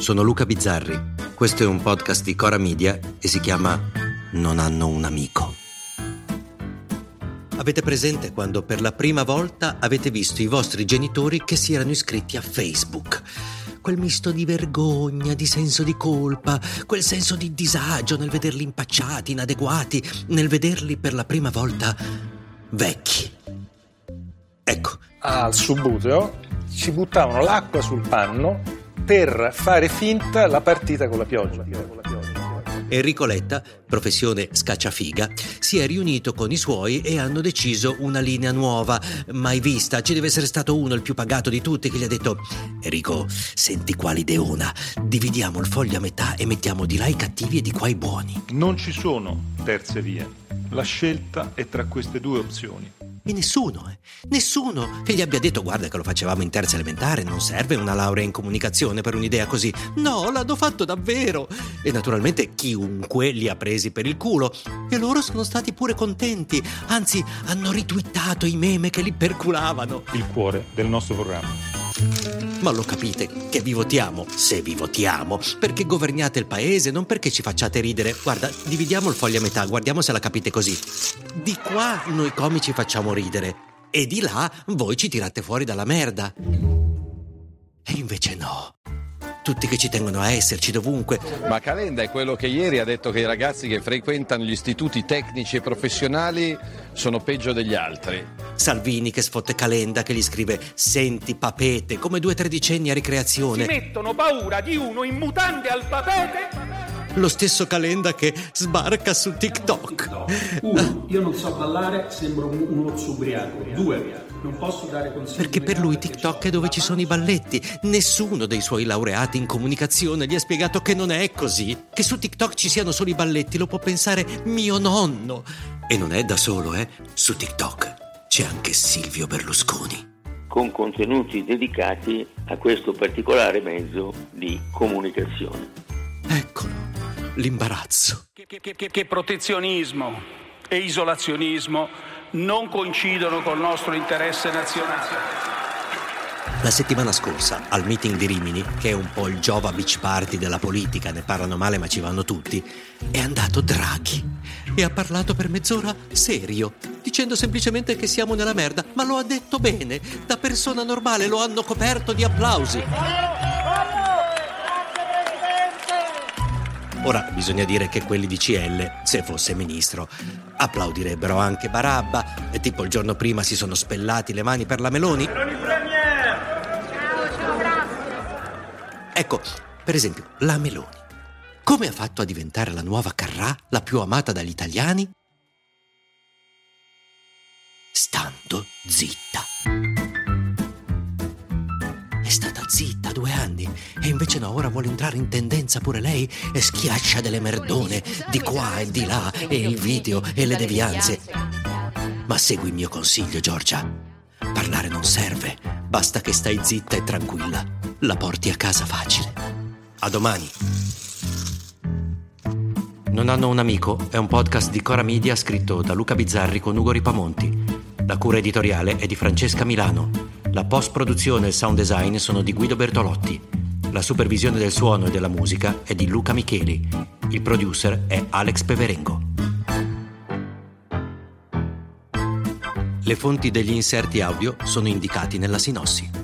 Sono Luca Bizzarri. Questo è un podcast di Cora Media e si chiama Non hanno un amico. Avete presente quando per la prima volta avete visto i vostri genitori che si erano iscritti a Facebook? Quel misto di vergogna, di senso di colpa, quel senso di disagio nel vederli impacciati, inadeguati, nel vederli per la prima volta vecchi. Ecco, al subuteo ci buttavano l'acqua sul panno per fare finta la partita con la pioggia. Enrico Letta, professione scacciafiga, si è riunito con i suoi e hanno deciso una linea nuova, mai vista. Ci deve essere stato uno, il più pagato di tutti, che gli ha detto: Enrico, senti quali deona. Dividiamo il foglio a metà e mettiamo di là i cattivi e di qua i buoni. Non ci sono terze vie. La scelta è tra queste due opzioni. E nessuno, eh, nessuno che gli abbia detto guarda che lo facevamo in terza elementare, non serve una laurea in comunicazione per un'idea così. No, l'hanno fatto davvero. E naturalmente chiunque li ha presi per il culo. E loro sono stati pure contenti, anzi hanno ritwittato i meme che li perculavano. Il cuore del nostro programma. Ma lo capite che vi votiamo, se vi votiamo, perché governiate il paese, non perché ci facciate ridere. Guarda, dividiamo il foglio a metà, guardiamo se la capite così. Di qua noi comici facciamo ridere e di là voi ci tirate fuori dalla merda. E invece no. Tutti che ci tengono a esserci dovunque. Ma Calenda è quello che ieri ha detto che i ragazzi che frequentano gli istituti tecnici e professionali sono peggio degli altri. Salvini che sfotte Calenda che gli scrive Senti papete, come due tredicenni a ricreazione. Si mettono paura di uno in mutande al papete lo stesso Calenda che sbarca su TikTok. Uno, io non so ballare, sembro uno ubriaco. Due, non posso dare consigli. Perché per lui TikTok è dove ci sono i balletti. Nessuno dei suoi laureati in comunicazione gli ha spiegato che non è così. Che su TikTok ci siano solo i balletti lo può pensare mio nonno. E non è da solo, eh. Su TikTok c'è anche Silvio Berlusconi. Con contenuti dedicati a questo particolare mezzo di comunicazione. Eccolo, l'imbarazzo. Che, che, che, che protezionismo e isolazionismo non coincidono col nostro interesse nazionale. La settimana scorsa, al meeting di Rimini, che è un po' il Jova Beach Party della politica, ne parlano male ma ci vanno tutti, è andato Draghi e ha parlato per mezz'ora serio, dicendo semplicemente che siamo nella merda, ma lo ha detto bene, da persona normale lo hanno coperto di applausi. Ora bisogna dire che quelli di CL, se fosse ministro, applaudirebbero anche Barabba, e tipo il giorno prima si sono spellati le mani per la Meloni. Ecco, per esempio, la Meloni. Come ha fatto a diventare la nuova Carrà, la più amata dagli italiani? Stando zitta. Due anni e invece no, ora vuole entrare in tendenza pure lei e schiaccia delle merdone di qua e di là e il video e le devianze. Ma segui il mio consiglio, Giorgia. Parlare non serve, basta che stai zitta e tranquilla. La porti a casa facile. A domani. Non hanno un amico è un podcast di Cora Media scritto da Luca Bizzarri con Ugo Ripamonti. La cura editoriale è di Francesca Milano. La post-produzione e il sound design sono di Guido Bertolotti. La supervisione del suono e della musica è di Luca Micheli. Il producer è Alex Peverengo. Le fonti degli inserti audio sono indicati nella sinossi.